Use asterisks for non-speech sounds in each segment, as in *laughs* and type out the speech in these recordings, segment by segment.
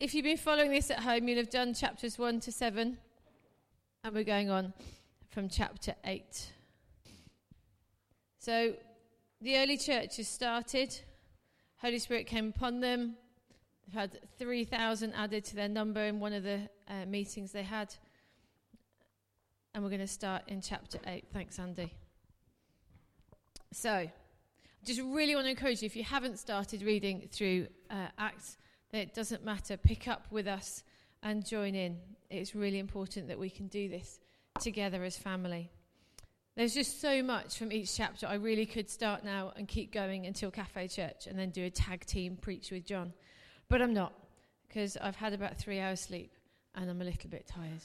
If you've been following this at home, you'll have done chapters 1 to 7, and we're going on from chapter 8. So, the early church has started, Holy Spirit came upon them. They've had 3,000 added to their number in one of the uh, meetings they had. And we're going to start in chapter 8. Thanks, Andy. So, I just really want to encourage you if you haven't started reading through uh, Acts, it doesn't matter. Pick up with us and join in. It's really important that we can do this together as family. There's just so much from each chapter. I really could start now and keep going until Cafe Church and then do a tag team preach with John. But I'm not, because I've had about three hours sleep and I'm a little bit tired.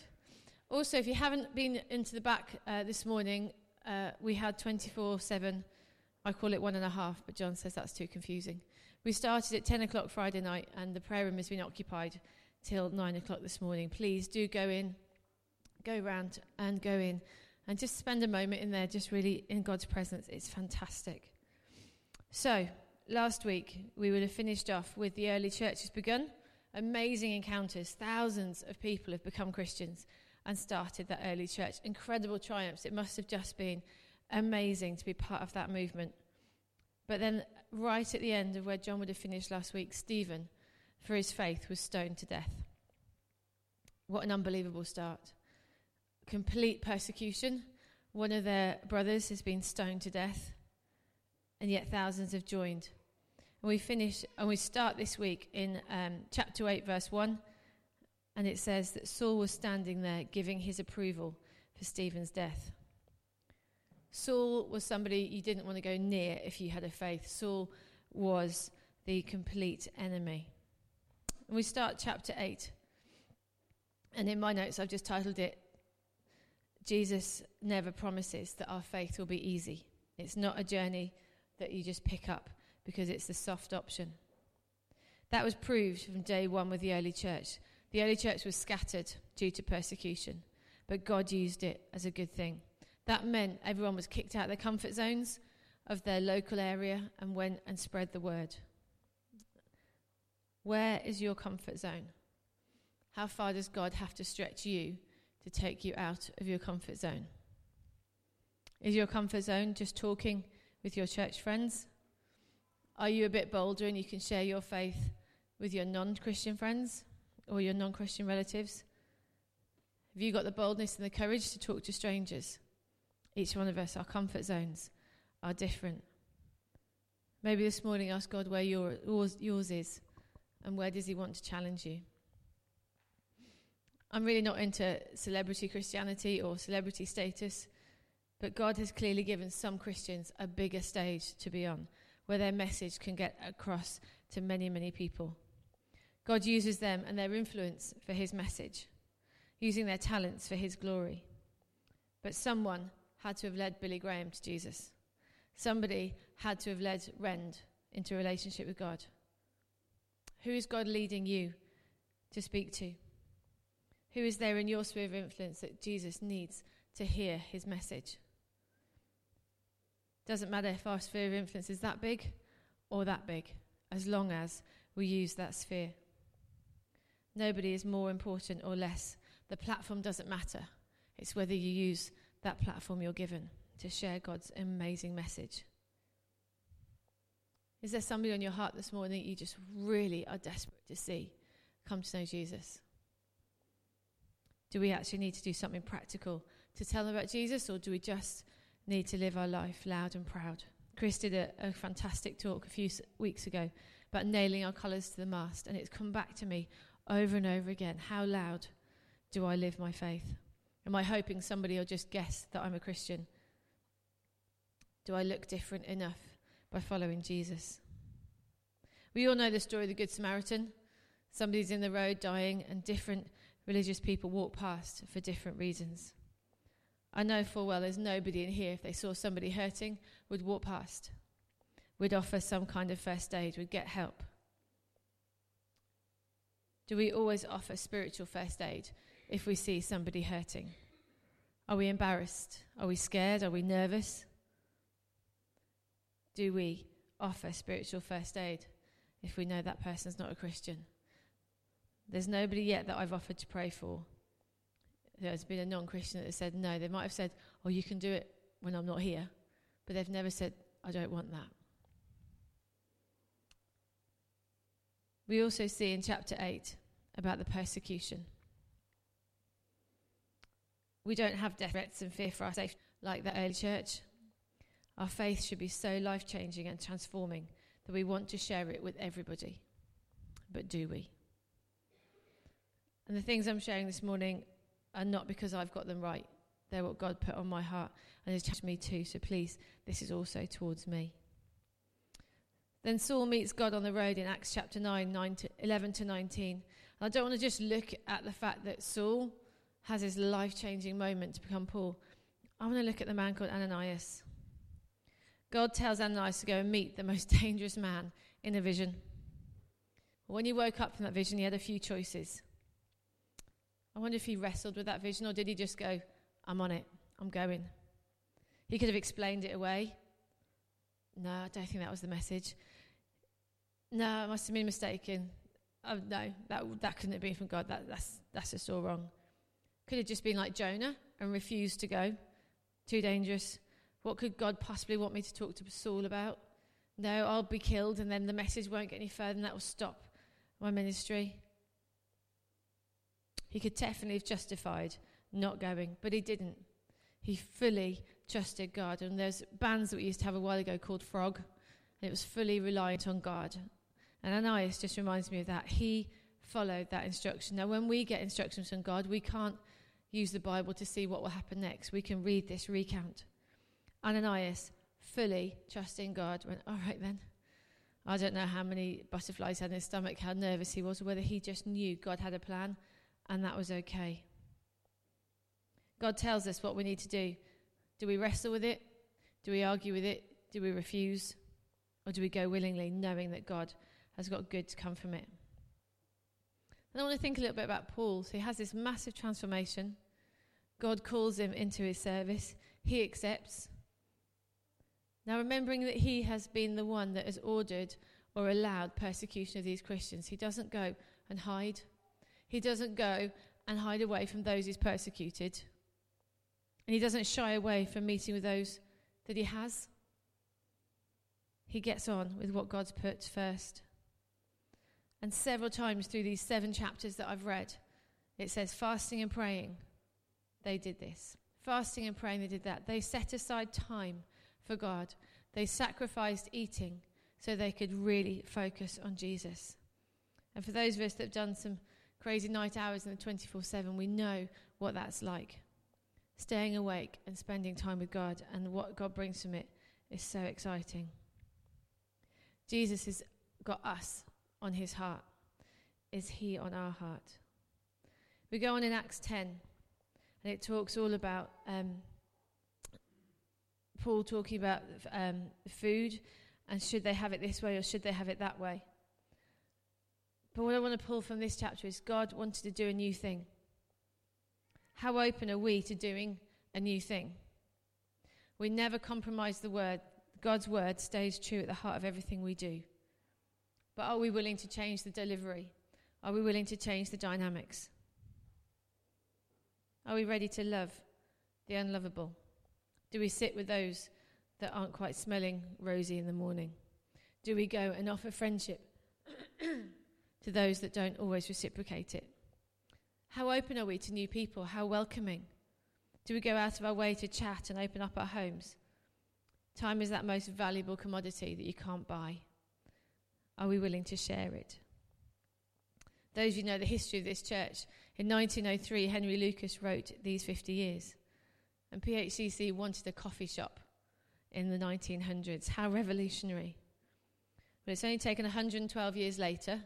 Also, if you haven't been into the back uh, this morning, uh, we had 24 7. I call it one and a half, but John says that's too confusing. We started at 10 o'clock Friday night, and the prayer room has been occupied till 9 o'clock this morning. Please do go in, go round, and go in, and just spend a moment in there, just really in God's presence. It's fantastic. So, last week, we would have finished off with the early church has begun. Amazing encounters. Thousands of people have become Christians and started that early church. Incredible triumphs. It must have just been amazing to be part of that movement. But then, right at the end of where John would have finished last week, Stephen, for his faith, was stoned to death. What an unbelievable start. Complete persecution. One of their brothers has been stoned to death, and yet thousands have joined. And we finish, and we start this week in um, chapter 8, verse 1, and it says that Saul was standing there giving his approval for Stephen's death. Saul was somebody you didn't want to go near if you had a faith. Saul was the complete enemy. And we start chapter 8. And in my notes, I've just titled it Jesus Never Promises That Our Faith Will Be Easy. It's not a journey that you just pick up because it's the soft option. That was proved from day one with the early church. The early church was scattered due to persecution, but God used it as a good thing. That meant everyone was kicked out of their comfort zones of their local area and went and spread the word. Where is your comfort zone? How far does God have to stretch you to take you out of your comfort zone? Is your comfort zone just talking with your church friends? Are you a bit bolder and you can share your faith with your non Christian friends or your non Christian relatives? Have you got the boldness and the courage to talk to strangers? Each one of us, our comfort zones are different. Maybe this morning ask God where your, yours, yours is and where does He want to challenge you. I'm really not into celebrity Christianity or celebrity status, but God has clearly given some Christians a bigger stage to be on where their message can get across to many, many people. God uses them and their influence for His message, using their talents for His glory. But someone had to have led Billy Graham to Jesus. Somebody had to have led Rend into a relationship with God. Who is God leading you to speak to? Who is there in your sphere of influence that Jesus needs to hear his message? Doesn't matter if our sphere of influence is that big or that big, as long as we use that sphere. Nobody is more important or less. The platform doesn't matter. It's whether you use that platform you're given to share God's amazing message. Is there somebody on your heart this morning you just really are desperate to see come to know Jesus? Do we actually need to do something practical to tell them about Jesus, or do we just need to live our life loud and proud? Chris did a, a fantastic talk a few weeks ago about nailing our colours to the mast, and it's come back to me over and over again. How loud do I live my faith? Am I hoping somebody will just guess that I'm a Christian? Do I look different enough by following Jesus? We all know the story of the Good Samaritan. Somebody's in the road dying, and different religious people walk past for different reasons. I know full well there's nobody in here, if they saw somebody hurting, would walk past, would offer some kind of first aid, would get help. Do we always offer spiritual first aid if we see somebody hurting? Are we embarrassed? Are we scared? Are we nervous? Do we offer spiritual first aid if we know that person's not a Christian? There's nobody yet that I've offered to pray for. There's been a non Christian that has said no. They might have said, Oh, you can do it when I'm not here. But they've never said, I don't want that. We also see in chapter 8 about the persecution. We don't have death threats and fear for our safety like the early church. Our faith should be so life changing and transforming that we want to share it with everybody. But do we? And the things I'm sharing this morning are not because I've got them right. They're what God put on my heart and has touched me too. So please, this is also towards me. Then Saul meets God on the road in Acts chapter 9, 9 to 11 to 19. And I don't want to just look at the fact that Saul has his life changing moment to become Paul. I want to look at the man called Ananias. God tells Ananias to go and meet the most *laughs* dangerous man in a vision. When he woke up from that vision, he had a few choices. I wonder if he wrestled with that vision or did he just go, I'm on it, I'm going. He could have explained it away. No, I don't think that was the message. No, I must have been mistaken. Oh, no, that, that couldn't have been from God. That, that's, that's just all wrong. Could have just been like Jonah and refused to go. Too dangerous. What could God possibly want me to talk to Saul about? No, I'll be killed and then the message won't get any further and that will stop my ministry. He could definitely have justified not going, but he didn't. He fully trusted God. And there's bands that we used to have a while ago called Frog, and it was fully reliant on God. And Ananias just reminds me of that. He followed that instruction. Now, when we get instructions from God, we can't use the Bible to see what will happen next. We can read this recount. Ananias, fully trusting God, went, All right then. I don't know how many butterflies had in his stomach, how nervous he was, whether he just knew God had a plan and that was okay. God tells us what we need to do. Do we wrestle with it? Do we argue with it? Do we refuse? Or do we go willingly, knowing that God has got good to come from it? And I want to think a little bit about Paul. So he has this massive transformation. God calls him into his service. He accepts. Now, remembering that he has been the one that has ordered or allowed persecution of these Christians, he doesn't go and hide. He doesn't go and hide away from those he's persecuted. And he doesn't shy away from meeting with those that he has. He gets on with what God's put first. And several times through these seven chapters that I've read, it says fasting and praying. They did this. Fasting and praying, they did that. They set aside time for God. They sacrificed eating so they could really focus on Jesus. And for those of us that have done some crazy night hours in the 24 7, we know what that's like. Staying awake and spending time with God and what God brings from it is so exciting. Jesus has got us on his heart. Is he on our heart? We go on in Acts 10, and it talks all about um, Paul talking about um, food and should they have it this way or should they have it that way. But what I want to pull from this chapter is God wanted to do a new thing. How open are we to doing a new thing? We never compromise the word. God's word stays true at the heart of everything we do. But are we willing to change the delivery? Are we willing to change the dynamics? Are we ready to love the unlovable? Do we sit with those that aren't quite smelling rosy in the morning? Do we go and offer friendship *coughs* to those that don't always reciprocate it? How open are we to new people? How welcoming? Do we go out of our way to chat and open up our homes? Time is that most valuable commodity that you can't buy. Are we willing to share it? Those of you know the history of this church, in 1903, Henry Lucas wrote these 50 years. And PHCC wanted a coffee shop in the 1900s. How revolutionary. But it's only taken 112 years later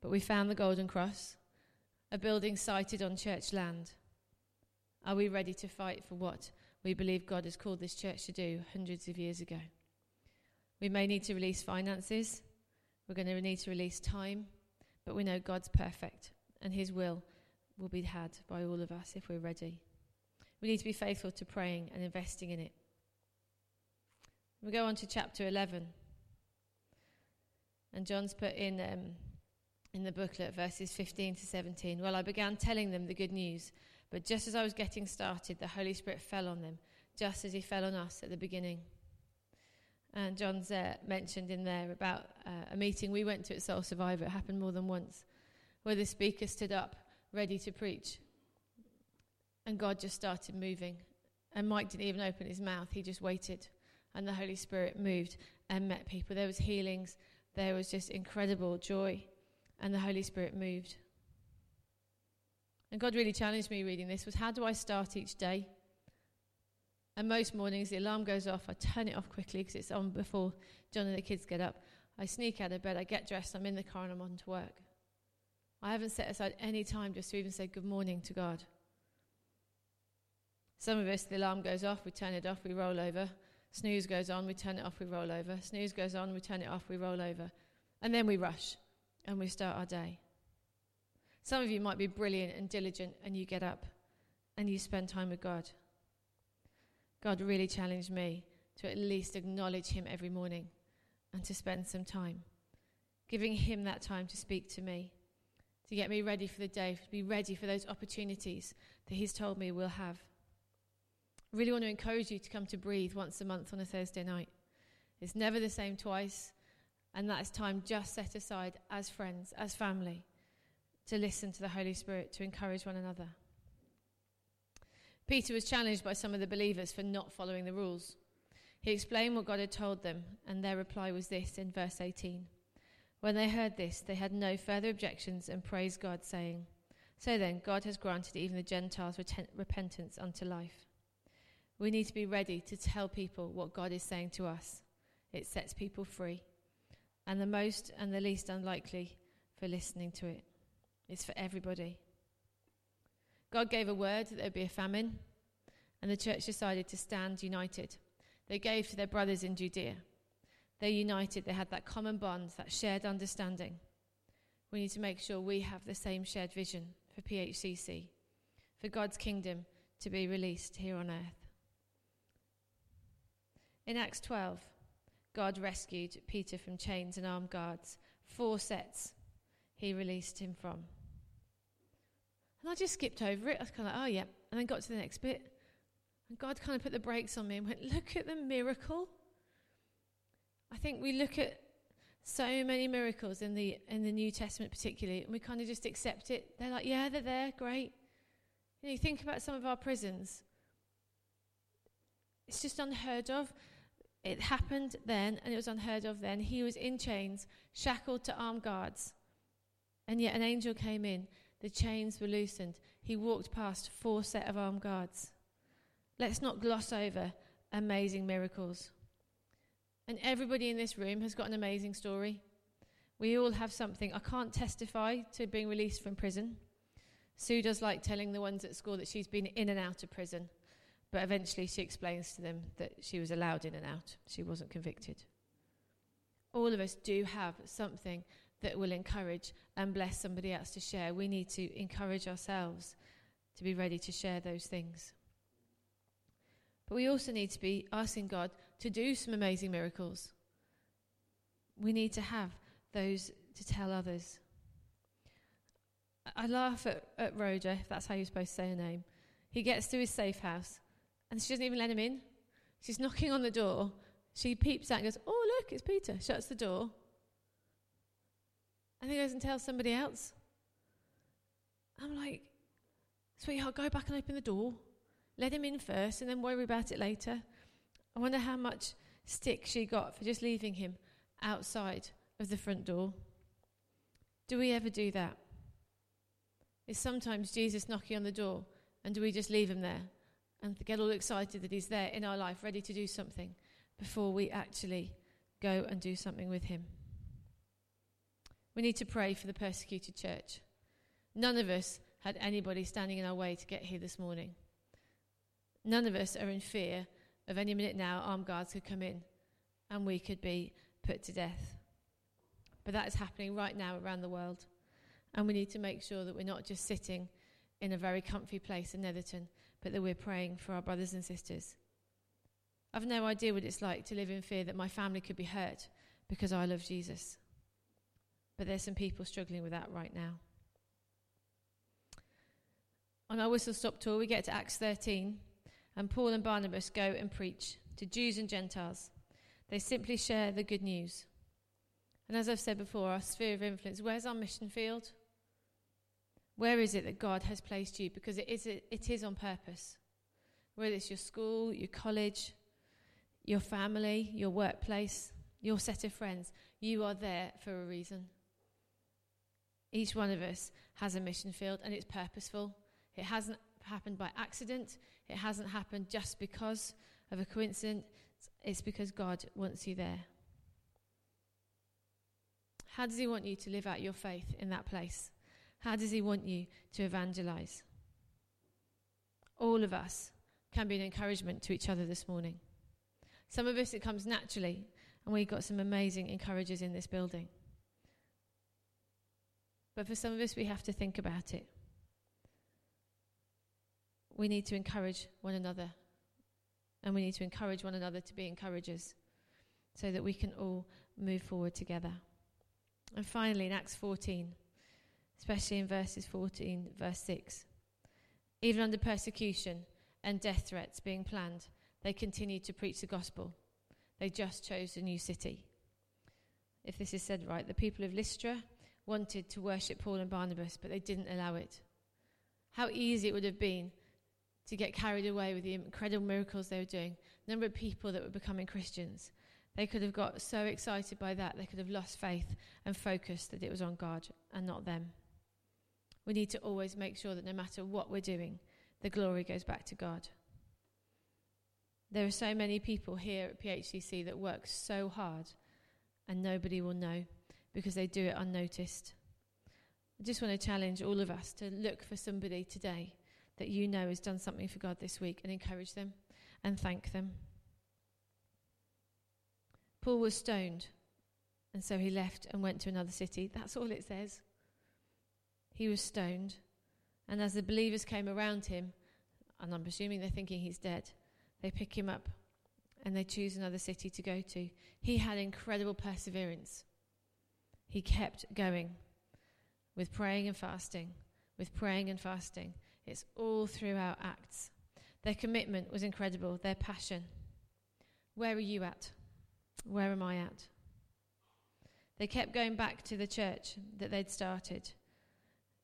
but we found the Golden Cross, a building sited on church land. Are we ready to fight for what we believe God has called this church to do hundreds of years ago? We may need to release finances, we're going to need to release time, but we know God's perfect and His will will be had by all of us if we're ready. We need to be faithful to praying and investing in it. We go on to chapter 11. And John's put in um, in the booklet, verses 15 to 17. Well, I began telling them the good news, but just as I was getting started, the Holy Spirit fell on them, just as He fell on us at the beginning. And John's uh, mentioned in there about uh, a meeting we went to at Soul Survivor. It happened more than once, where the speaker stood up, ready to preach, and God just started moving. And Mike didn't even open his mouth; he just waited, and the Holy Spirit moved and met people. There was healings. There was just incredible joy and the Holy Spirit moved. And God really challenged me reading this was how do I start each day? And most mornings the alarm goes off, I turn it off quickly because it's on before John and the kids get up. I sneak out of bed, I get dressed, I'm in the car and I'm on to work. I haven't set aside any time just to even say good morning to God. Some of us, the alarm goes off, we turn it off, we roll over. Snooze goes on, we turn it off, we roll over. Snooze goes on, we turn it off, we roll over. And then we rush and we start our day. Some of you might be brilliant and diligent and you get up and you spend time with God. God really challenged me to at least acknowledge Him every morning and to spend some time, giving Him that time to speak to me, to get me ready for the day, to be ready for those opportunities that He's told me we'll have. I really want to encourage you to come to breathe once a month on a Thursday night. It's never the same twice. And that is time just set aside as friends, as family, to listen to the Holy Spirit, to encourage one another. Peter was challenged by some of the believers for not following the rules. He explained what God had told them, and their reply was this in verse 18. When they heard this, they had no further objections and praised God, saying, So then, God has granted even the Gentiles repentance unto life. We need to be ready to tell people what God is saying to us. It sets people free and the most and the least unlikely for listening to it. It's for everybody. God gave a word that there would be a famine, and the church decided to stand united. They gave to their brothers in Judea. They united, they had that common bond, that shared understanding. We need to make sure we have the same shared vision for PHCC, for God's kingdom to be released here on earth. In Acts 12, God rescued Peter from chains and armed guards. Four sets he released him from. And I just skipped over it. I was kind of like, oh, yeah. And then got to the next bit. And God kind of put the brakes on me and went, look at the miracle. I think we look at so many miracles in the, in the New Testament, particularly, and we kind of just accept it. They're like, yeah, they're there, great. You know, you think about some of our prisons, it's just unheard of. It happened then, and it was unheard of then. He was in chains, shackled to armed guards. And yet an angel came in. The chains were loosened. He walked past four set of armed guards. Let's not gloss over amazing miracles. And everybody in this room has got an amazing story. We all have something. I can't testify to being released from prison. Sue does like telling the ones at school that she's been in and out of prison. But eventually she explains to them that she was allowed in and out, she wasn't convicted. All of us do have something that will encourage and bless somebody else to share. We need to encourage ourselves to be ready to share those things. But we also need to be asking God to do some amazing miracles. We need to have those to tell others. I laugh at, at Rhoda, if that's how you're supposed to say her name. He gets to his safe house and she doesn't even let him in. She's knocking on the door. She peeps out and goes, Oh, look, it's Peter. Shuts the door. And he goes and tells somebody else. I'm like, Sweetheart, go back and open the door. Let him in first and then worry about it later. I wonder how much stick she got for just leaving him outside of the front door. Do we ever do that? Is sometimes Jesus knocking on the door and do we just leave him there and get all excited that He's there in our life, ready to do something before we actually go and do something with Him. We need to pray for the persecuted church. None of us had anybody standing in our way to get here this morning. None of us are in fear of any minute now armed guards could come in and we could be put to death. But that is happening right now around the world. And we need to make sure that we're not just sitting in a very comfy place in Netherton, but that we're praying for our brothers and sisters. I've no idea what it's like to live in fear that my family could be hurt because I love Jesus. But there's some people struggling with that right now. On our whistle stop tour, we get to Acts 13, and Paul and Barnabas go and preach to Jews and Gentiles. They simply share the good news. And as I've said before, our sphere of influence, where's our mission field? Where is it that God has placed you? Because it is, it is on purpose. Whether it's your school, your college, your family, your workplace, your set of friends, you are there for a reason. Each one of us has a mission field and it's purposeful. It hasn't happened by accident. It hasn't happened just because of a coincidence. It's because God wants you there. How does He want you to live out your faith in that place? How does He want you to evangelize? All of us can be an encouragement to each other this morning. Some of us, it comes naturally, and we've got some amazing encouragers in this building. But for some of us, we have to think about it we need to encourage one another. And we need to encourage one another to be encouragers so that we can all move forward together. And finally, in Acts 14, especially in verses 14, verse 6, even under persecution and death threats being planned, they continued to preach the gospel. They just chose a new city. If this is said right, the people of Lystra wanted to worship Paul and Barnabas, but they didn't allow it. How easy it would have been to get carried away with the incredible miracles they were doing. The number of people that were becoming Christians. They could have got so excited by that, they could have lost faith and focused that it was on God and not them. We need to always make sure that no matter what we're doing, the glory goes back to God. There are so many people here at PHCC that work so hard and nobody will know because they do it unnoticed. I just want to challenge all of us to look for somebody today that you know has done something for God this week and encourage them and thank them. Paul was stoned, and so he left and went to another city. That's all it says. He was stoned, and as the believers came around him, and I'm assuming they're thinking he's dead, they pick him up and they choose another city to go to. He had incredible perseverance. He kept going with praying and fasting, with praying and fasting. It's all throughout Acts. Their commitment was incredible, their passion. Where are you at? Where am I at? They kept going back to the church that they'd started,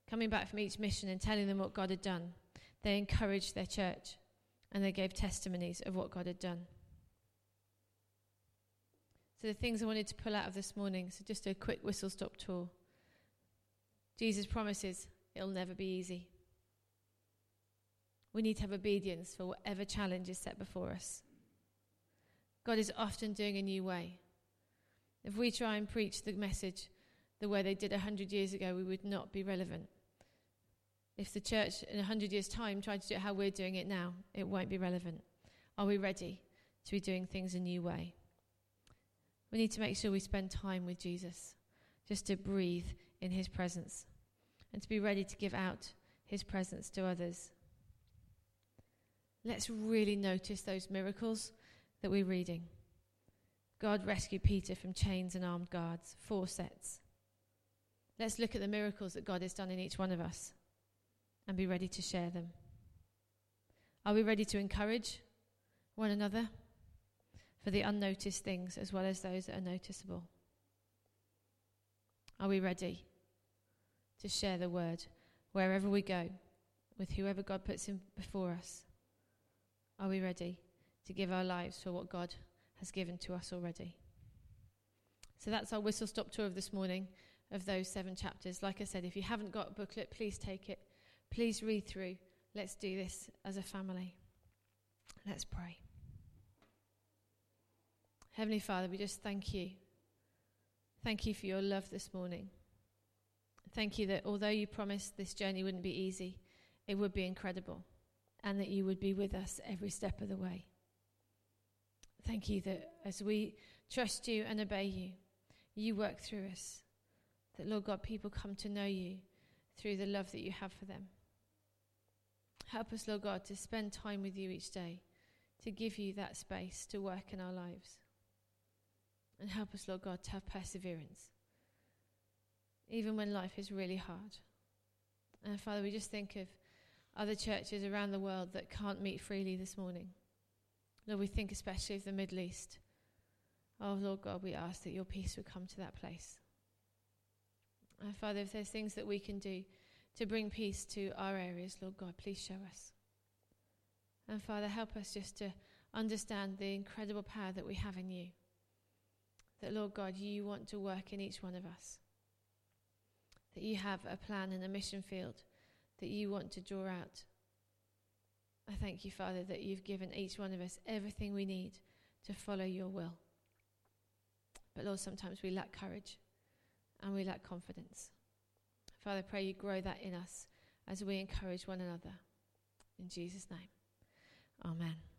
coming back from each mission and telling them what God had done. They encouraged their church and they gave testimonies of what God had done. So, the things I wanted to pull out of this morning, so just a quick whistle stop tour. Jesus promises it'll never be easy. We need to have obedience for whatever challenge is set before us. God is often doing a new way. If we try and preach the message the way they did 100 years ago, we would not be relevant. If the church in 100 years' time tried to do it how we're doing it now, it won't be relevant. Are we ready to be doing things a new way? We need to make sure we spend time with Jesus, just to breathe in his presence, and to be ready to give out his presence to others. Let's really notice those miracles that we're reading. God rescued Peter from chains and armed guards, four sets. Let's look at the miracles that God has done in each one of us and be ready to share them. Are we ready to encourage one another for the unnoticed things as well as those that are noticeable? Are we ready to share the word wherever we go with whoever God puts in before us? Are we ready to give our lives for what God has given to us already? So that's our whistle stop tour of this morning of those seven chapters. Like I said, if you haven't got a booklet, please take it. Please read through. Let's do this as a family. Let's pray. Heavenly Father, we just thank you. Thank you for your love this morning. Thank you that although you promised this journey wouldn't be easy, it would be incredible and that you would be with us every step of the way. Thank you that as we trust you and obey you, you work through us. That, Lord God, people come to know you through the love that you have for them. Help us, Lord God, to spend time with you each day, to give you that space to work in our lives. And help us, Lord God, to have perseverance. even when life is really hard. And Father, we just think of other churches around the world that can't meet freely this morning. Lord, we think especially of the Middle East. Oh, Lord God, we ask that your peace would come to that place. And Father, if there's things that we can do to bring peace to our areas, Lord God, please show us. And Father, help us just to understand the incredible power that we have in you. That, Lord God, you want to work in each one of us. That you have a plan and a mission field that you want to draw out. I thank you, Father, that you've given each one of us everything we need to follow your will. But Lord, sometimes we lack courage and we lack confidence. Father, I pray you grow that in us as we encourage one another. In Jesus' name, amen.